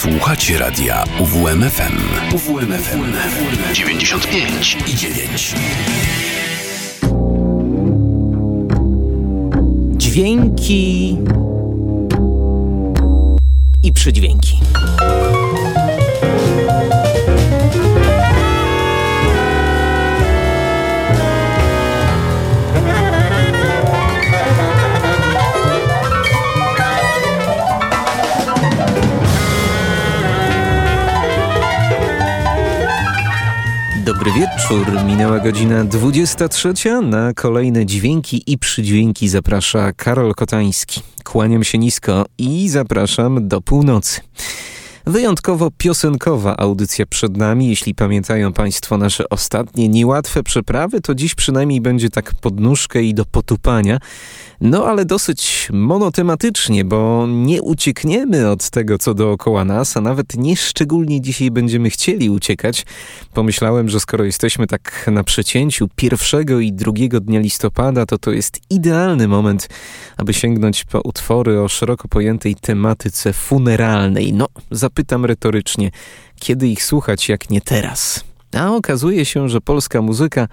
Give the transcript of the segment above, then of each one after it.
Słuchacie radia UWMFM. UWMFM 95 i 9. Dźwięki i przydźwięki. Dobry wieczór, minęła godzina 23. Na kolejne dźwięki i przydźwięki zaprasza Karol Kotański. Kłaniam się nisko i zapraszam do północy. Wyjątkowo piosenkowa audycja przed nami. Jeśli pamiętają Państwo nasze ostatnie niełatwe przeprawy, to dziś przynajmniej będzie tak podnóżkę i do potupania. No ale dosyć monotematycznie, bo nie uciekniemy od tego, co dookoła nas, a nawet nie szczególnie dzisiaj będziemy chcieli uciekać. Pomyślałem, że skoro jesteśmy tak na przecięciu pierwszego i drugiego dnia listopada, to to jest idealny moment, aby sięgnąć po utwory o szeroko pojętej tematyce funeralnej. No, zapytam retorycznie, kiedy ich słuchać, jak nie teraz? A okazuje się, że polska muzyka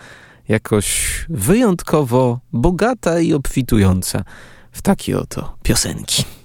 jakoś wyjątkowo bogata i obfitująca w takie oto piosenki.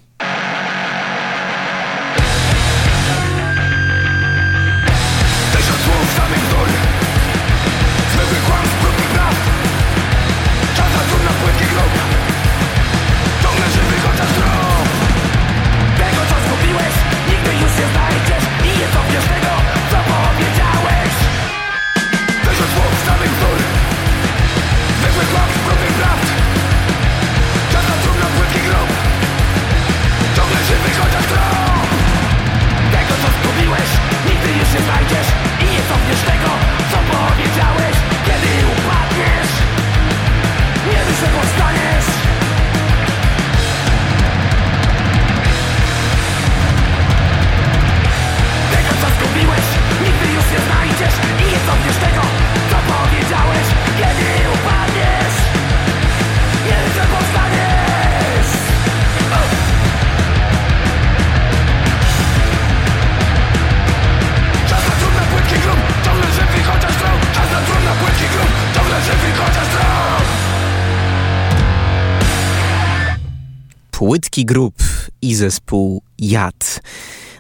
Płytki Grup i zespół Jad.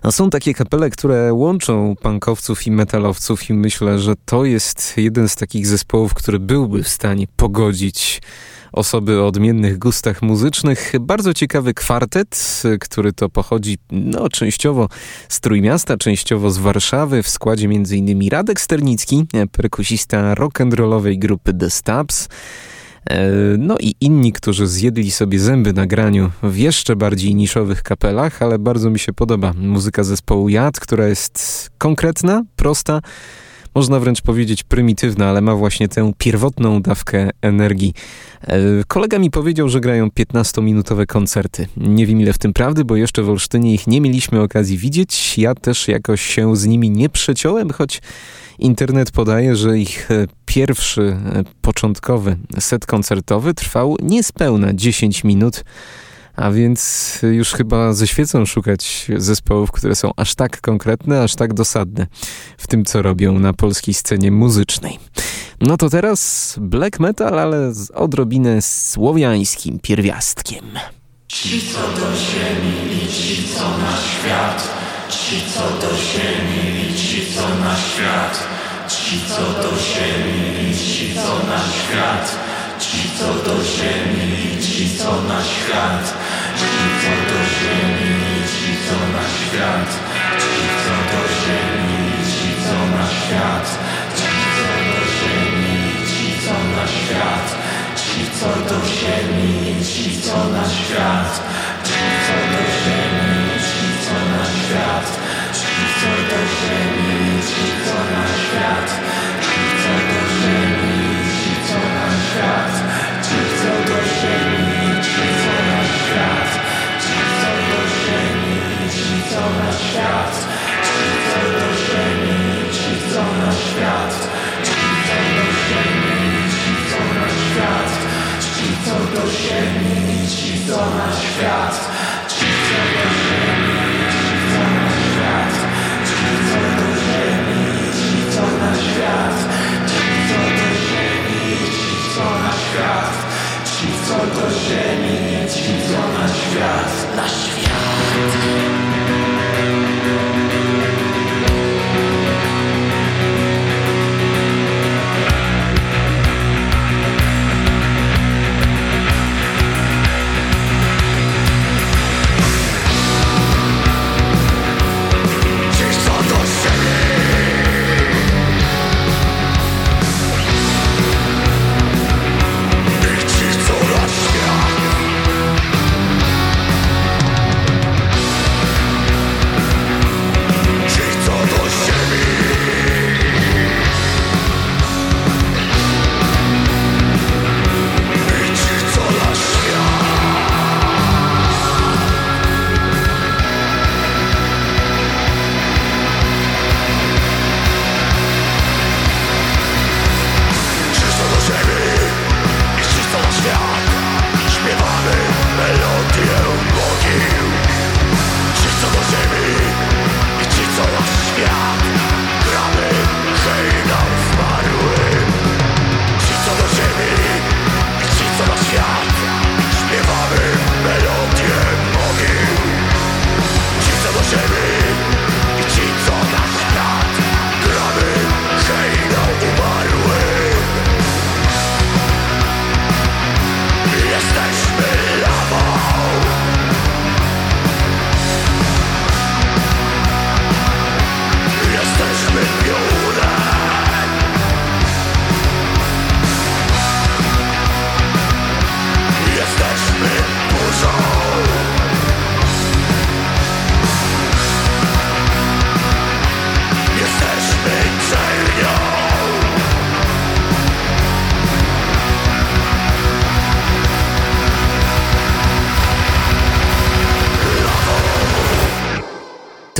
No są takie kapele, które łączą punkowców i metalowców i myślę, że to jest jeden z takich zespołów, który byłby w stanie pogodzić osoby o odmiennych gustach muzycznych. Bardzo ciekawy kwartet, który to pochodzi no, częściowo z Trójmiasta, częściowo z Warszawy. W składzie m.in. Radek Sternicki, perkusista rock'n'rollowej grupy The Stabs, no i inni, którzy zjedli sobie zęby na graniu w jeszcze bardziej niszowych kapelach, ale bardzo mi się podoba muzyka zespołu Jad, która jest konkretna, prosta, można wręcz powiedzieć prymitywna, ale ma właśnie tę pierwotną dawkę energii. E, kolega mi powiedział, że grają 15-minutowe koncerty. Nie wiem ile w tym prawdy, bo jeszcze w Olsztynie ich nie mieliśmy okazji widzieć. Ja też jakoś się z nimi nie przeciąłem, choć Internet podaje, że ich e, pierwszy e, początkowy set koncertowy trwał niespełna 10 minut, a więc już chyba ze świecą szukać zespołów, które są aż tak konkretne, aż tak dosadne w tym, co robią na polskiej scenie muzycznej. No to teraz black metal, ale z odrobinę słowiańskim pierwiastkiem. Ci, co do ziemi i ci, co na świat Ci co do ziemi i ci co na świat. Ci co do ziemi i ci co na świat. Ci co do ziemi i ci co na świat. Ci co do ziemi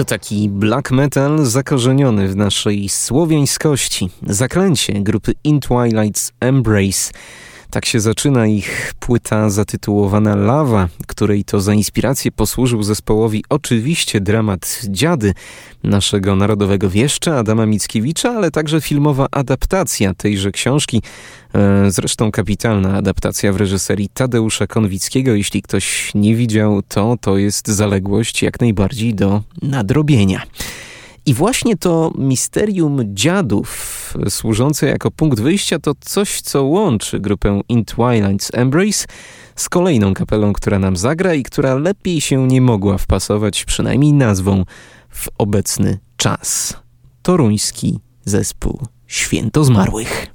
To taki black metal zakorzeniony w naszej słowiańskości. Zaklęcie grupy In Twilight's Embrace. Tak się zaczyna ich płyta zatytułowana Lava, której to za inspirację posłużył zespołowi oczywiście dramat Dziady naszego narodowego wieszcza Adama Mickiewicza, ale także filmowa adaptacja tejże książki, e, zresztą kapitalna adaptacja w reżyserii Tadeusza Konwickiego. Jeśli ktoś nie widział, to to jest zaległość jak najbardziej do nadrobienia. I właśnie to misterium dziadów, służące jako punkt wyjścia, to coś, co łączy grupę In Twilight's Embrace z kolejną kapelą, która nam zagra i która lepiej się nie mogła wpasować, przynajmniej nazwą, w obecny czas. Toruński zespół Święto Zmarłych.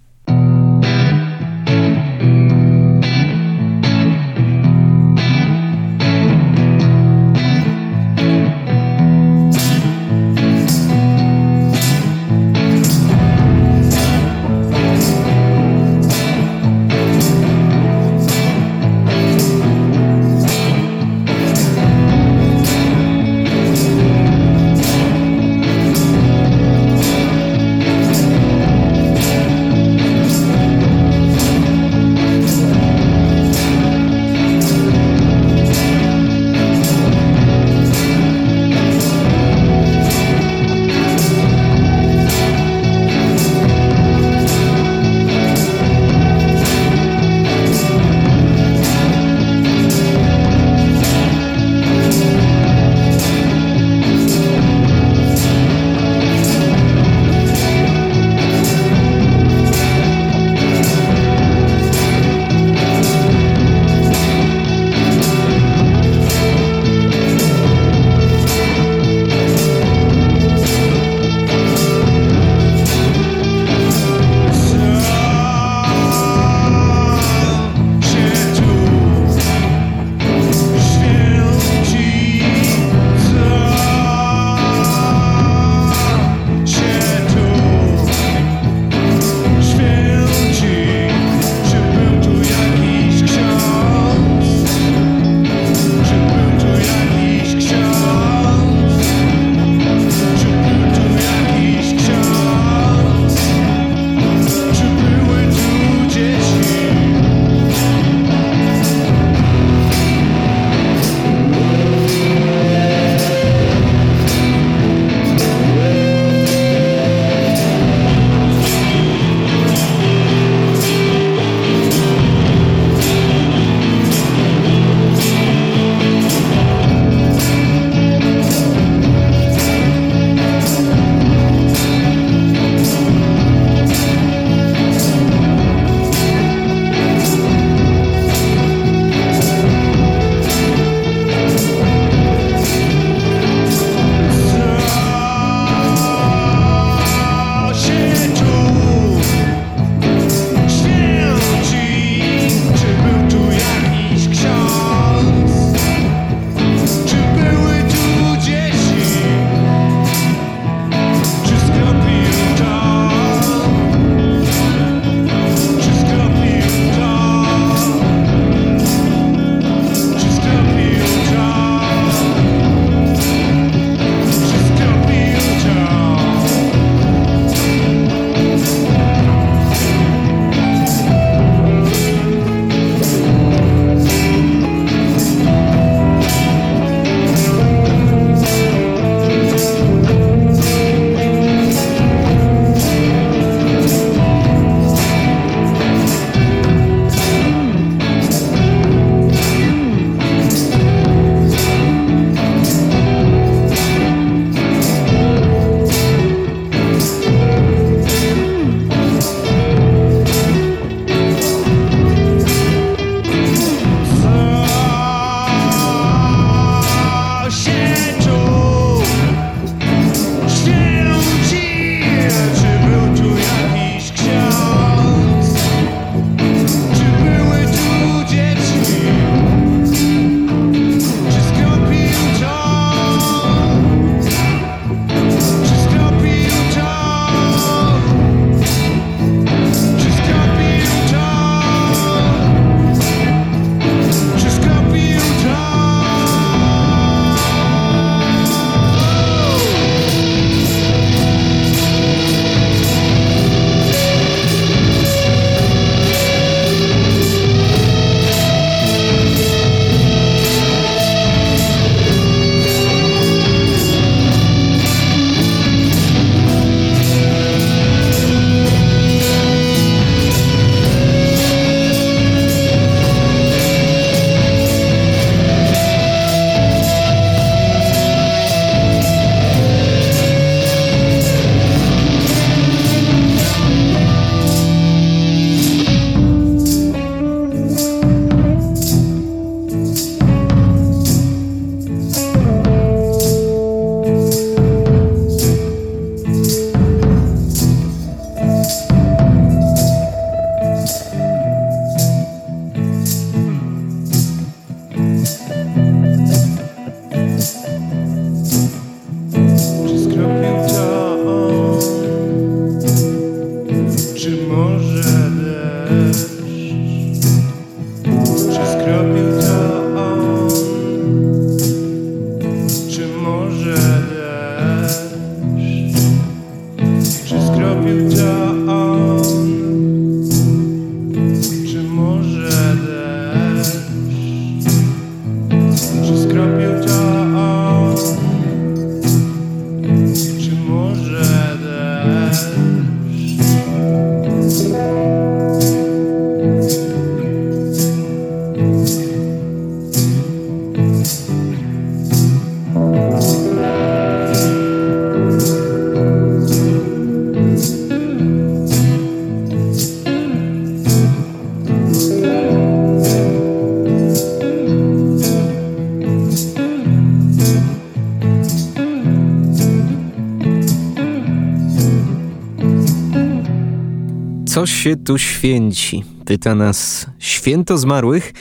Co się tu święci? Pyta nas Święto Zmarłych,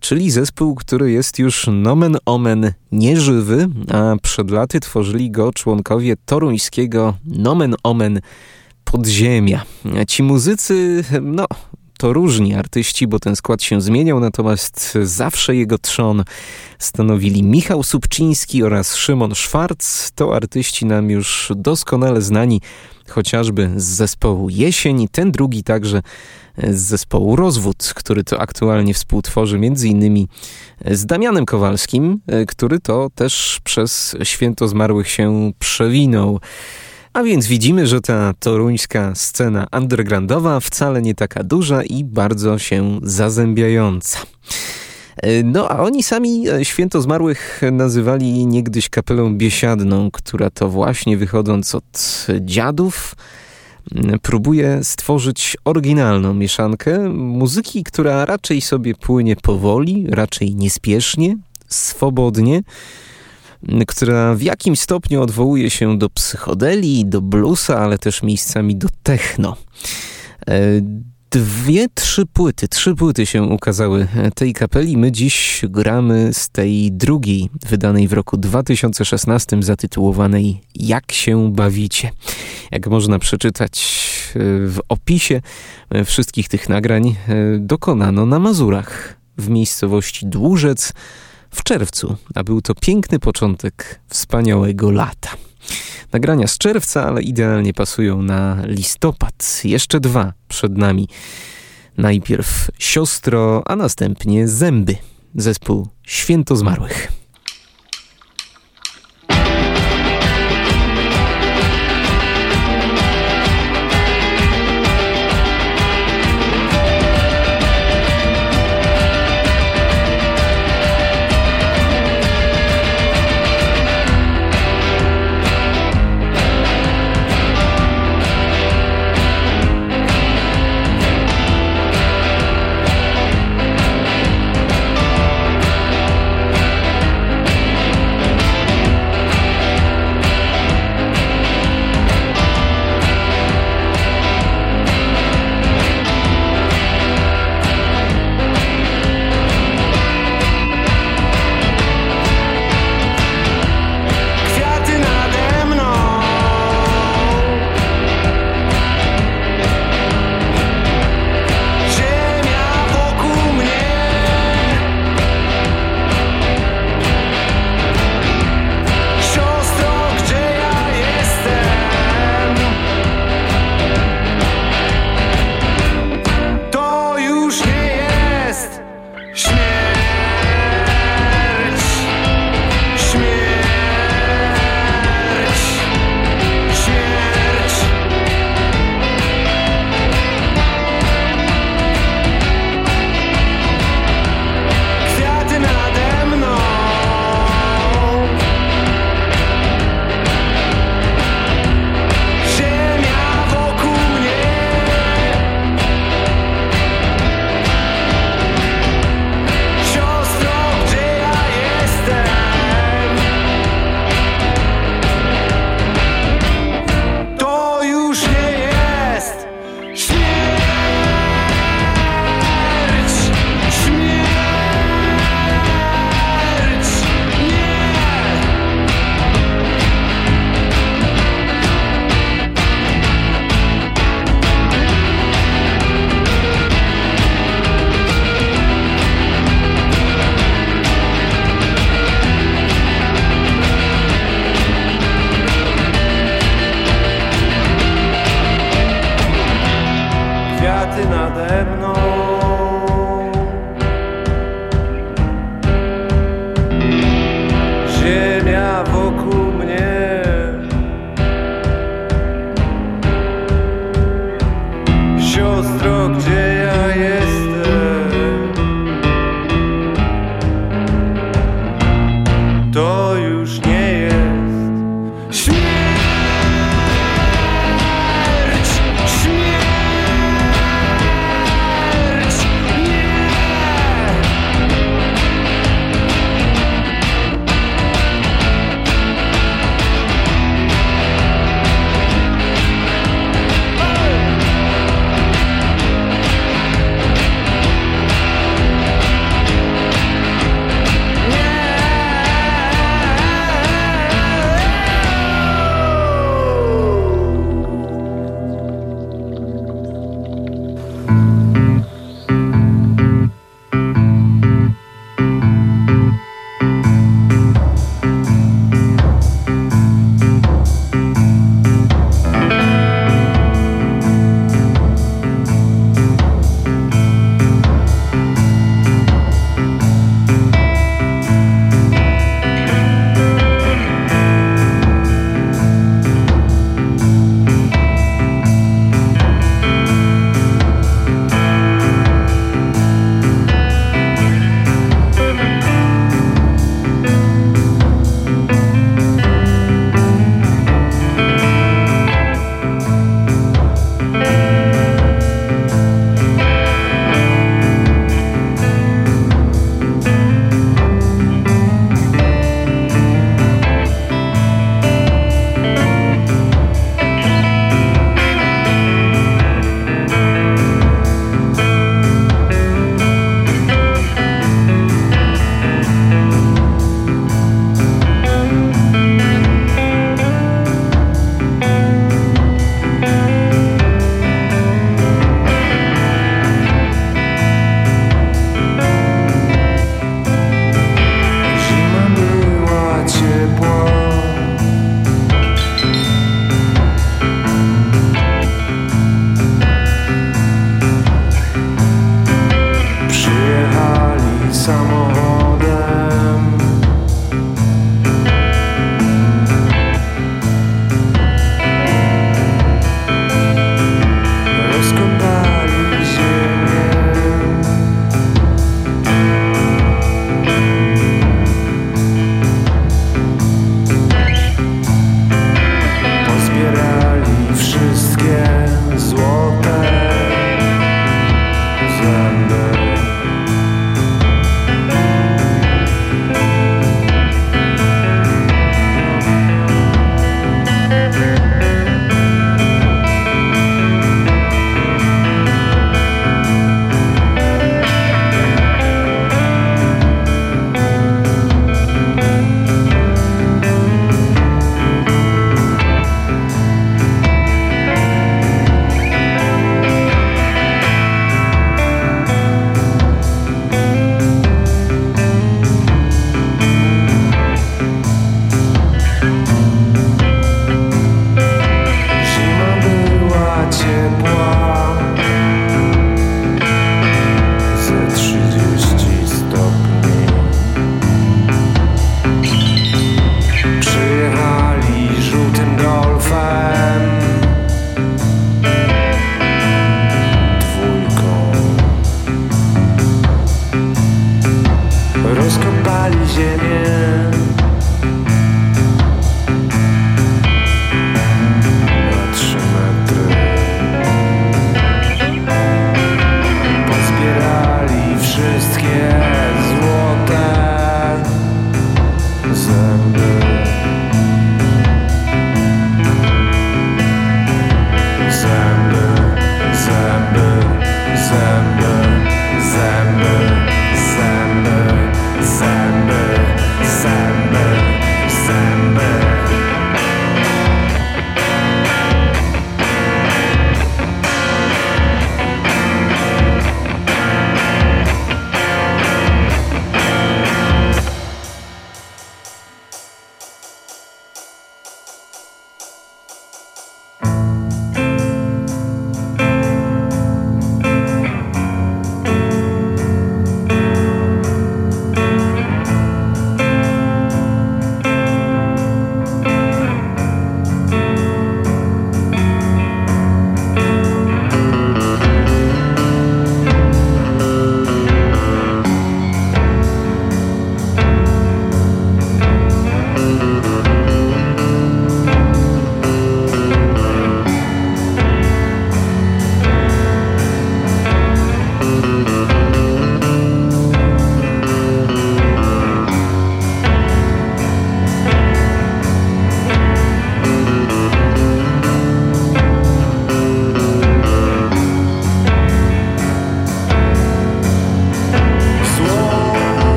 czyli zespół, który jest już nomen omen nieżywy, a przed laty tworzyli go członkowie toruńskiego nomen omen podziemia. Ci muzycy, no, to różni artyści, bo ten skład się zmieniał, natomiast zawsze jego trzon stanowili Michał Subczyński oraz Szymon Szwarc. To artyści nam już doskonale znani chociażby z zespołu Jesień, ten drugi także z zespołu Rozwód, który to aktualnie współtworzy między innymi z Damianem Kowalskim, który to też przez Święto Zmarłych się przewinął. A więc widzimy, że ta toruńska scena undergroundowa wcale nie taka duża i bardzo się zazębiająca. E, no a oni sami e, święto zmarłych nazywali niegdyś kapelą biesiadną, która to właśnie wychodząc od dziadów próbuje stworzyć oryginalną mieszankę muzyki, która raczej sobie płynie powoli, raczej niespiesznie, swobodnie, która w jakimś stopniu odwołuje się do psychodelii, do bluesa, ale też miejscami do techno. E, dwie, trzy płyty, trzy płyty się ukazały tej kapeli. My dziś gramy z tej drugiej, wydanej w roku 2016, zatytułowanej Jak się bawicie. Jak można przeczytać e, w opisie e, wszystkich tych nagrań, dokonano na Mazurach w miejscowości Dłużec w czerwcu, a był to piękny początek wspaniałego lata. Nagrania z czerwca, ale idealnie pasują na listopad. Jeszcze dwa przed nami. Najpierw siostro, a następnie zęby. Zespół Święto Zmarłych.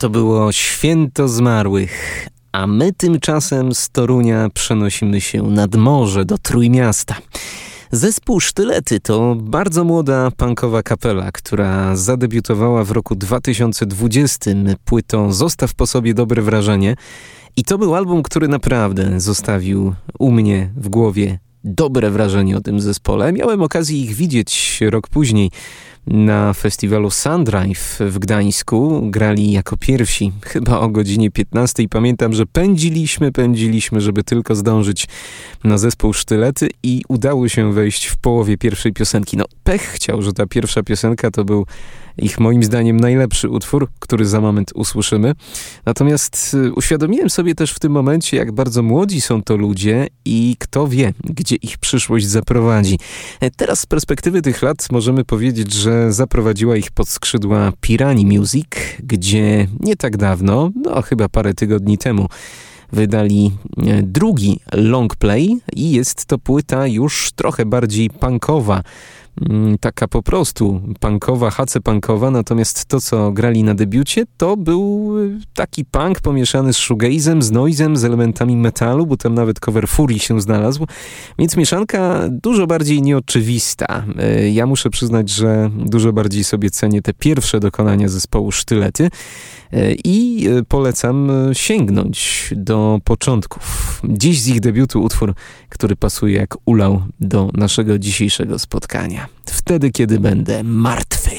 To było święto zmarłych, a my tymczasem z Torunia przenosimy się nad morze do Trójmiasta. Zespół Sztylety to bardzo młoda punkowa kapela, która zadebiutowała w roku 2020 płytą Zostaw po sobie dobre wrażenie. I to był album, który naprawdę zostawił u mnie w głowie dobre wrażenie o tym zespole. Miałem okazję ich widzieć rok później na festiwalu Sundrive w Gdańsku. Grali jako pierwsi, chyba o godzinie 15. Pamiętam, że pędziliśmy, pędziliśmy, żeby tylko zdążyć na zespół Sztylety i udało się wejść w połowie pierwszej piosenki. No, pech chciał, że ta pierwsza piosenka to był ich moim zdaniem najlepszy utwór, który za moment usłyszymy. Natomiast y, uświadomiłem sobie też w tym momencie, jak bardzo młodzi są to ludzie i kto wie, gdzie ich przyszłość zaprowadzi. E, teraz z perspektywy tych lat możemy powiedzieć, że zaprowadziła ich pod skrzydła Pirani Music, gdzie nie tak dawno, no chyba parę tygodni temu, wydali e, drugi long play i jest to płyta już trochę bardziej punkowa. Mm, taka po prostu punkowa, hace punkowa, natomiast to, co grali na debiucie, to był y, taki punk pomieszany z shoegazem, z noizem, z elementami metalu, bo tam nawet cover Fury się znalazł, więc mieszanka dużo bardziej nieoczywista. Y, ja muszę przyznać, że dużo bardziej sobie cenię te pierwsze dokonania zespołu Sztylety, i e, polecam e, sięgnąć do początków. Dziś z ich debiutu utwór, który pasuje jak ulał do naszego dzisiejszego spotkania. Wtedy, kiedy będę martwy.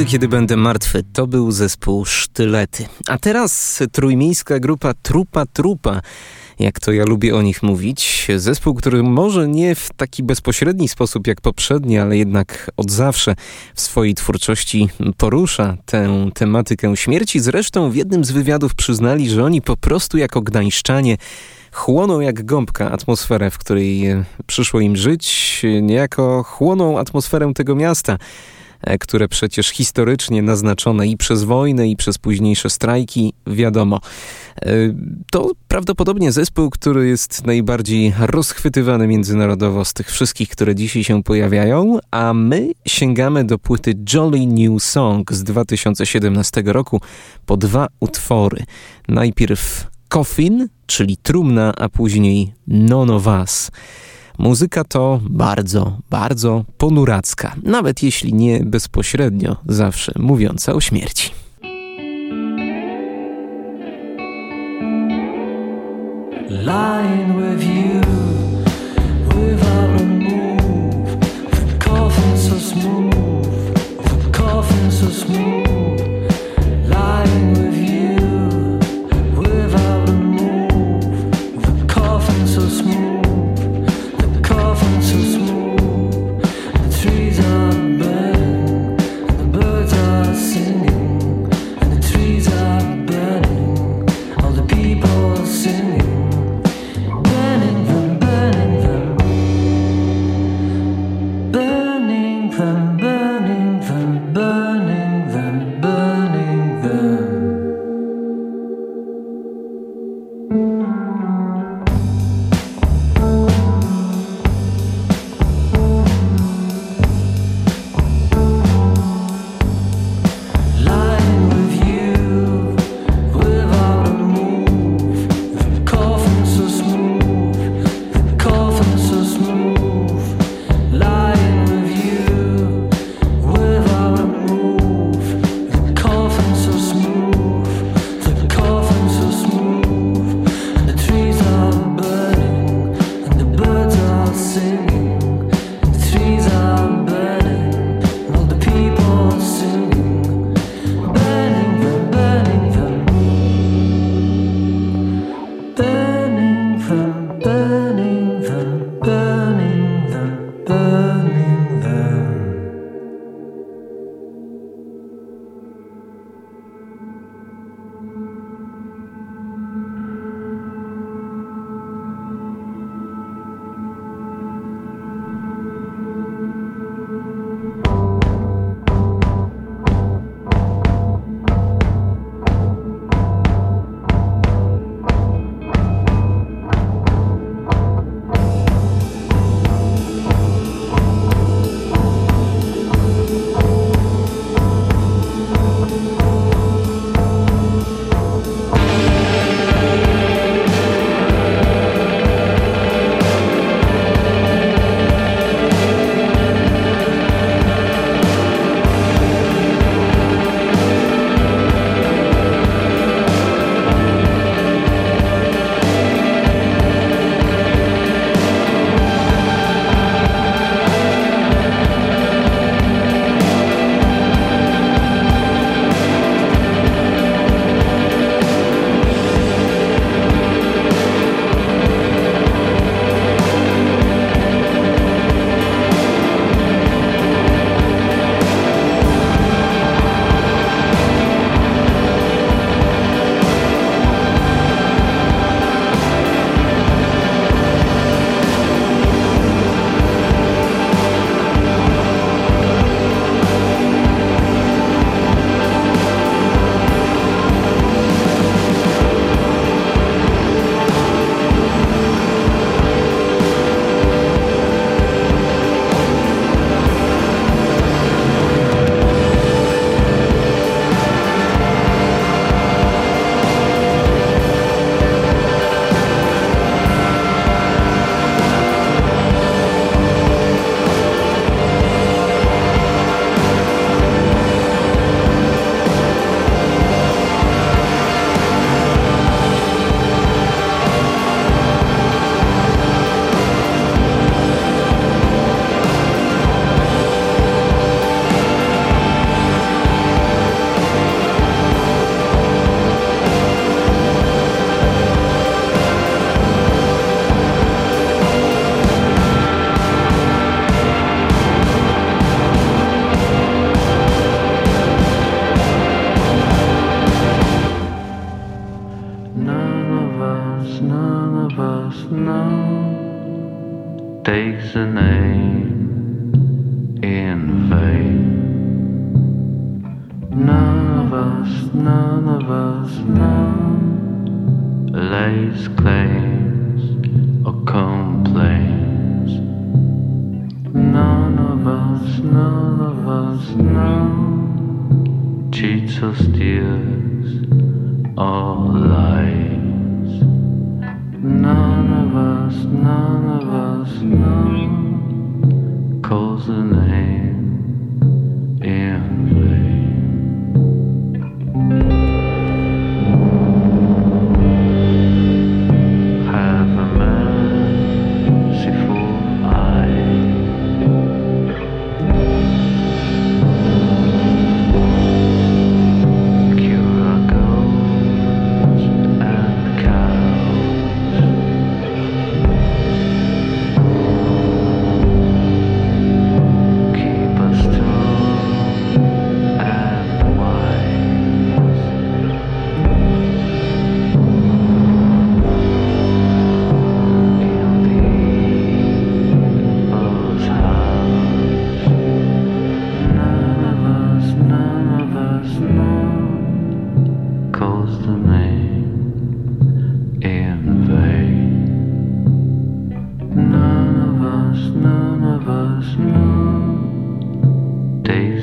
Wtedy, kiedy będę martwy, to był zespół Sztylety. A teraz trójmiejska grupa Trupa Trupa, jak to ja lubię o nich mówić. Zespół, który może nie w taki bezpośredni sposób jak poprzedni, ale jednak od zawsze w swojej twórczości porusza tę tematykę śmierci. Zresztą w jednym z wywiadów przyznali, że oni po prostu jako gdańszczanie chłoną jak gąbka atmosferę, w której przyszło im żyć, niejako chłoną atmosferę tego miasta które przecież historycznie naznaczone i przez wojnę, i przez późniejsze strajki, wiadomo. To prawdopodobnie zespół, który jest najbardziej rozchwytywany międzynarodowo z tych wszystkich, które dzisiaj się pojawiają, a my sięgamy do płyty Jolly New Song z 2017 roku po dwa utwory. Najpierw Coffin, czyli trumna, a później None of Us. Muzyka to bardzo, bardzo ponuracka, nawet jeśli nie bezpośrednio zawsze mówiąca o śmierci. Lying with you without a move, the coffin so smooth, smooth.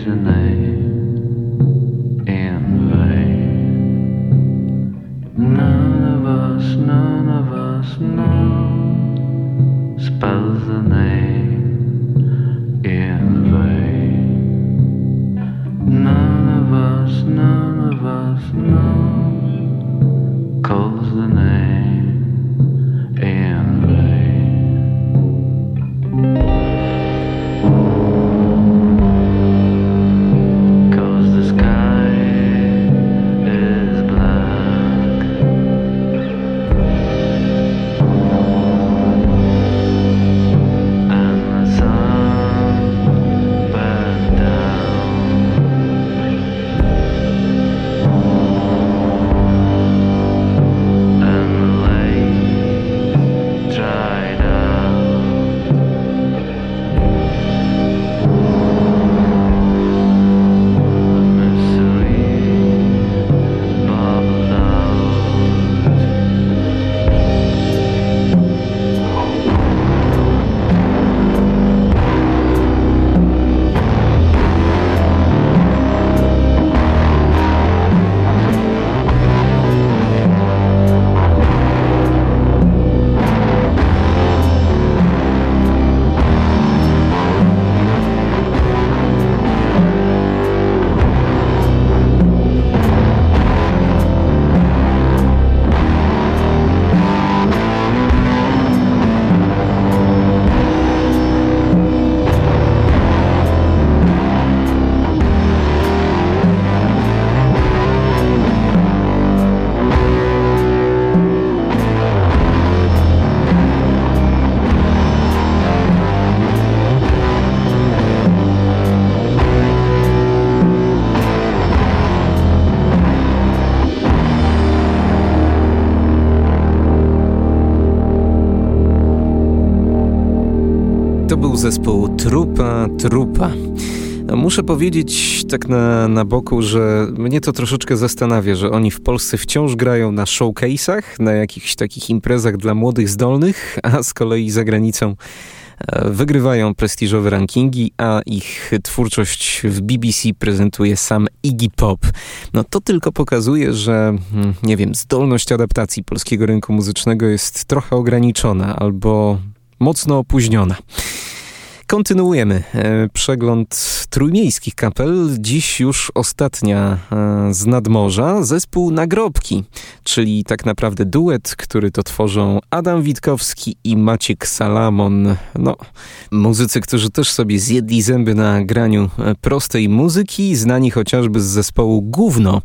and uh, To był zespół Trupa Trupa. Muszę powiedzieć tak na, na boku, że mnie to troszeczkę zastanawia, że oni w Polsce wciąż grają na showcase'ach, na jakichś takich imprezach dla młodych zdolnych, a z kolei za granicą e, wygrywają prestiżowe rankingi, a ich twórczość w BBC prezentuje sam Iggy Pop. No to tylko pokazuje, że mm, nie wiem, zdolność adaptacji polskiego rynku muzycznego jest trochę ograniczona albo mocno opóźniona. Kontynuujemy e, przegląd trójmiejskich kapel. Dziś już ostatnia e, z nadmorza. Zespół Nagrobki, czyli tak naprawdę duet, który to tworzą Adam Witkowski i Maciek Salamon. No, muzycy, którzy też sobie zjedli zęby na graniu e, prostej muzyki, znani chociażby z zespołu Gówno.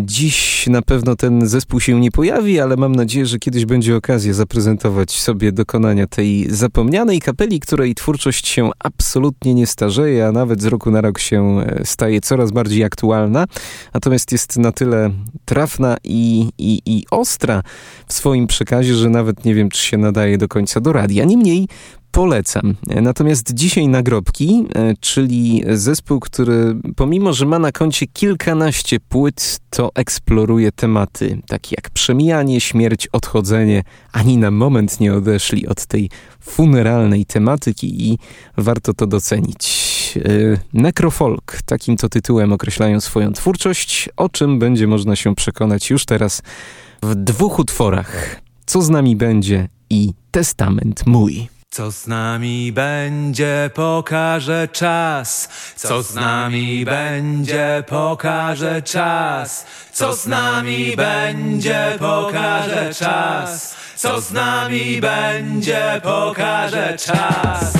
Dziś na pewno ten zespół się nie pojawi, ale mam nadzieję, że kiedyś będzie okazja zaprezentować sobie dokonania tej zapomnianej kapeli, której twórczość się absolutnie nie starzeje, a nawet nawet z roku na rok się e, staje coraz bardziej aktualna, natomiast jest na tyle trafna i, i, i ostra w swoim przekazie, że nawet nie wiem, czy się nadaje do końca do radia. Niemniej polecam. Natomiast dzisiaj nagrobki, e, czyli zespół, który pomimo, że ma na koncie kilkanaście płyt, to eksploruje tematy takie jak przemijanie, śmierć, odchodzenie. Ani na moment nie odeszli od tej funeralnej tematyki i warto to docenić. E, Necrofolk, takim to tytułem określają swoją twórczość, o czym będzie można się przekonać już teraz w dwóch utworach. Co z nami będzie i Testament mój. Co z nami będzie, pokaże czas. Co z nami będzie, pokaże czas. Co z nami będzie, pokaże czas. Co z nami będzie, pokaże czas.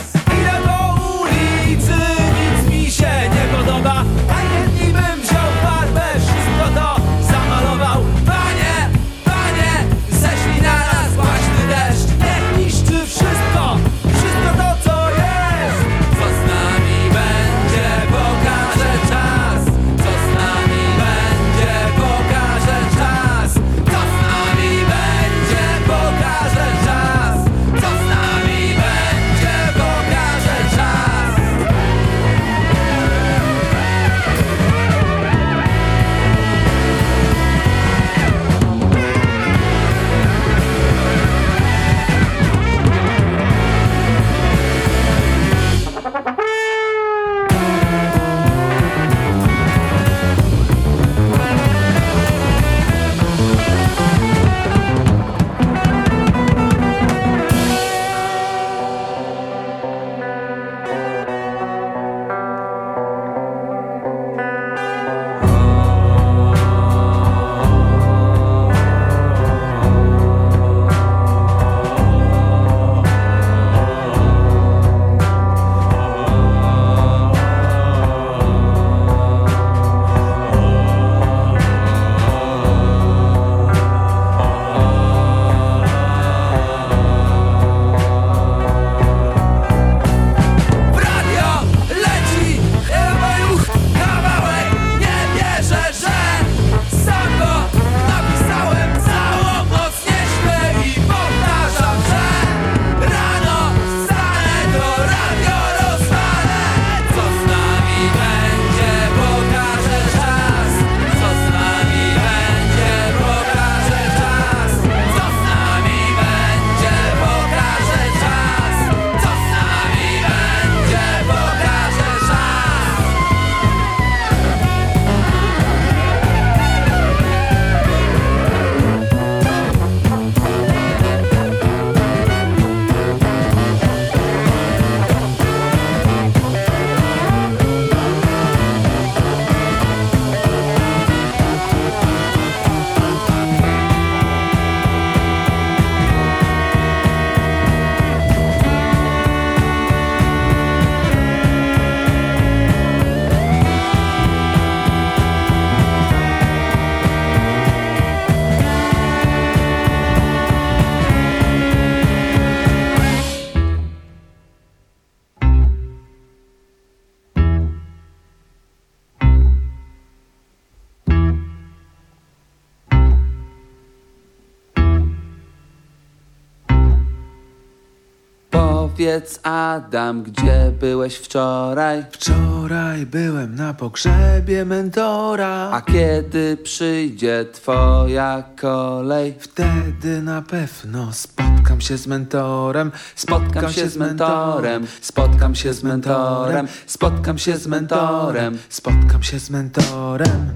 Powiedz Adam, gdzie byłeś wczoraj? Wczoraj byłem na pogrzebie mentora A kiedy przyjdzie twoja kolej? Wtedy na pewno spotkam się z mentorem Spotkam się z mentorem, spotkam się z mentorem, spotkam się z mentorem. Spotkam się z mentorem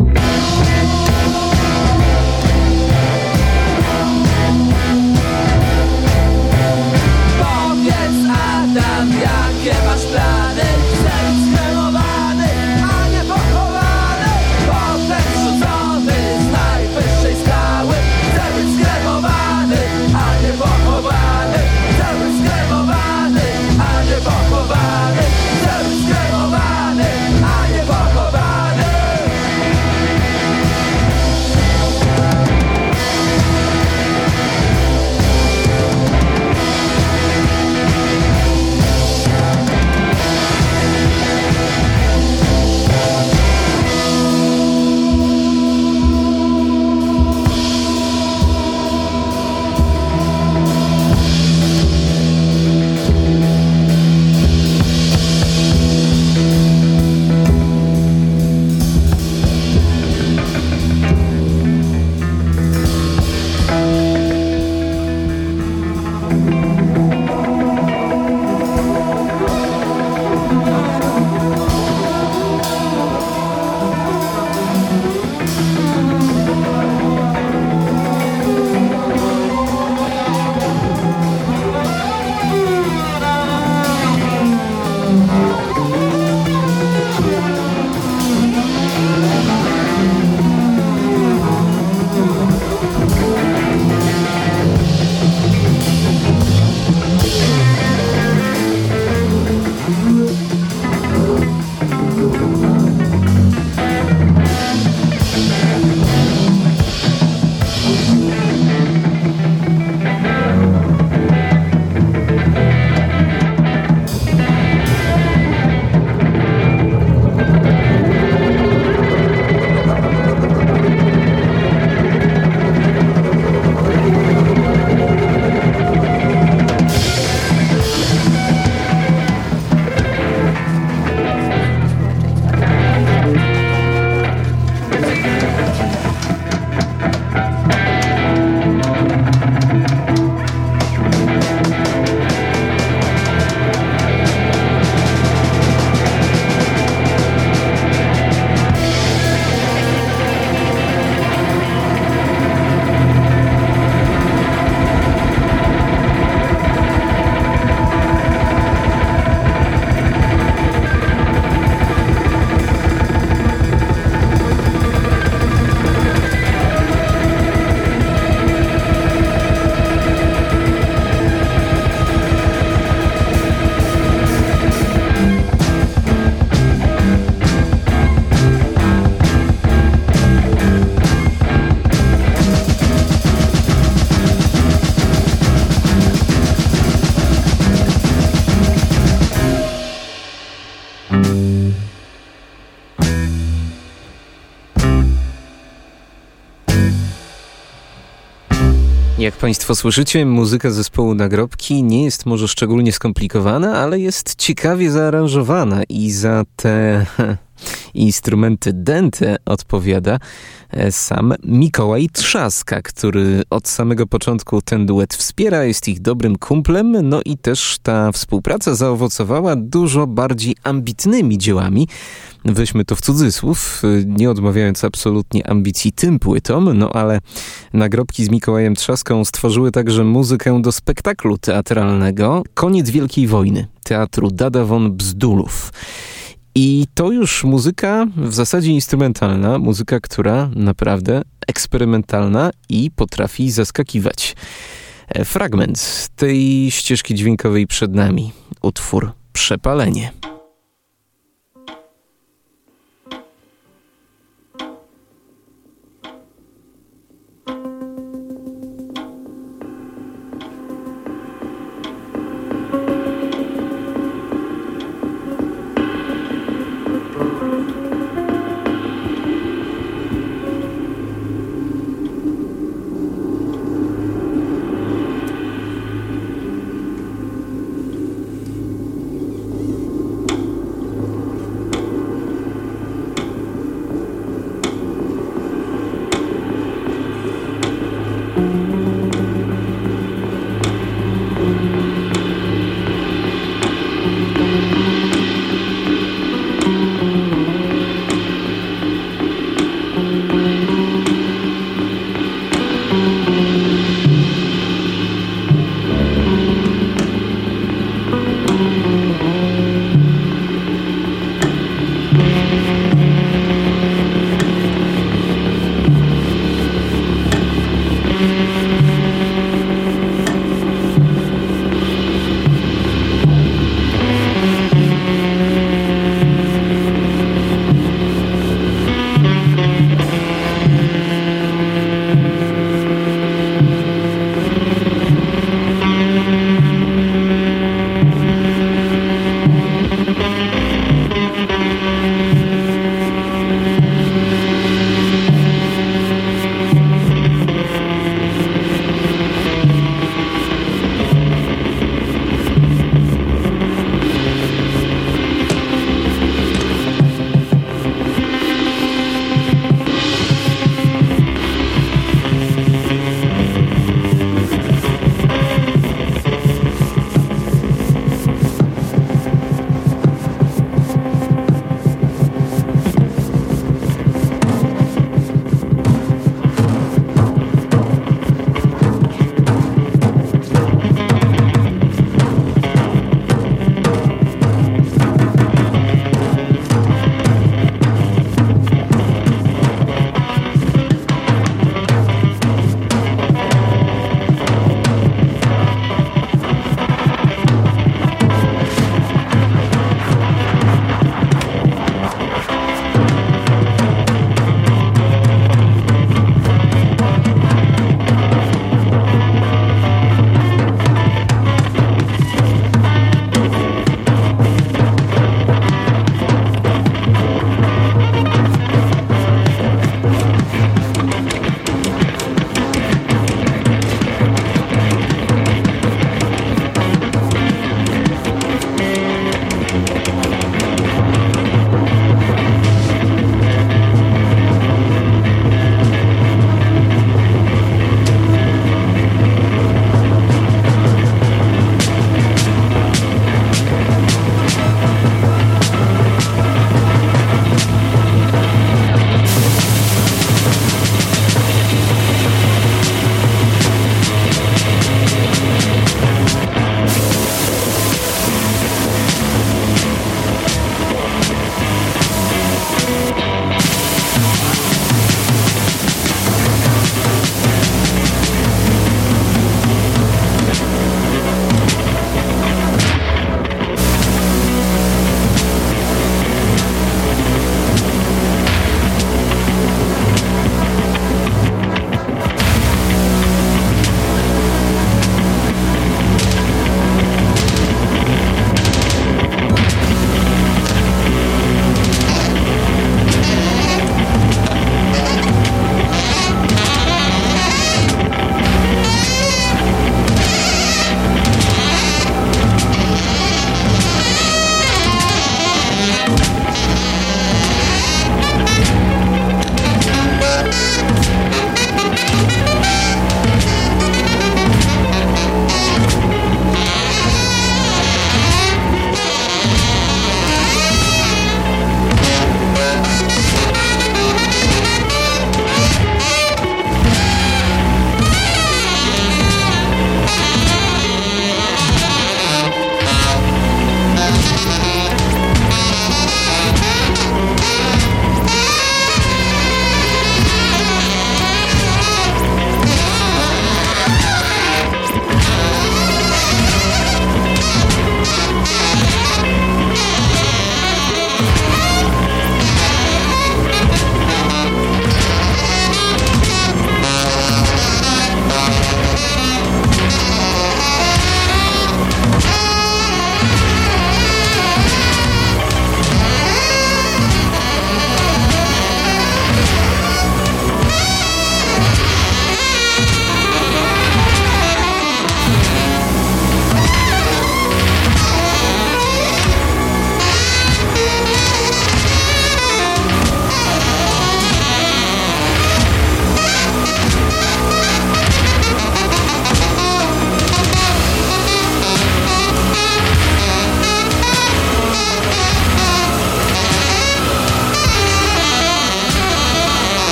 Jak Państwo słyszycie, muzyka zespołu Nagrobki nie jest może szczególnie skomplikowana, ale jest ciekawie zaaranżowana i za te instrumenty dęte odpowiada sam Mikołaj Trzaska, który od samego początku ten duet wspiera, jest ich dobrym kumplem, no i też ta współpraca zaowocowała dużo bardziej ambitnymi dziełami. Weźmy to w cudzysłów, nie odmawiając absolutnie ambicji tym płytom, no ale nagrobki z Mikołajem Trzaską stworzyły także muzykę do spektaklu teatralnego Koniec Wielkiej Wojny, teatru Dada von Bzdulów. I to już muzyka w zasadzie instrumentalna, muzyka, która naprawdę eksperymentalna i potrafi zaskakiwać. E, fragment tej ścieżki dźwiękowej przed nami, utwór Przepalenie.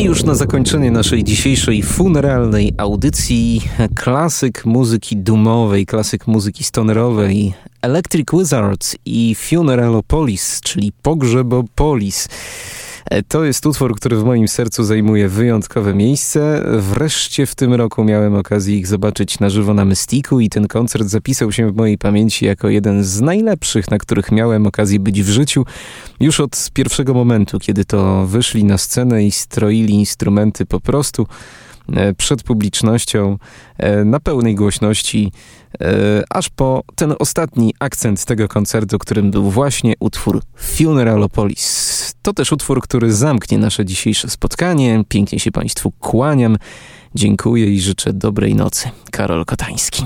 I już na zakończenie naszej dzisiejszej funeralnej audycji klasyk muzyki dumowej, klasyk muzyki stonerowej Electric Wizards i Funeralopolis, czyli Pogrzebopolis. E, to jest utwór, który w moim sercu zajmuje wyjątkowe miejsce. Wreszcie w tym roku miałem okazję ich zobaczyć na żywo na Mystiku i ten koncert zapisał się w mojej pamięci jako jeden z najlepszych, na których miałem okazję być w życiu. Już od pierwszego momentu, kiedy to wyszli na scenę i stroili instrumenty po prostu e, przed publicznością e, na pełnej głośności aż po ten ostatni akcent tego koncertu, którym był właśnie utwór Funeralopolis. To też utwór, który zamknie nasze dzisiejsze spotkanie. Pięknie się Państwu kłaniam. Dziękuję i życzę dobrej nocy. Karol Kotański.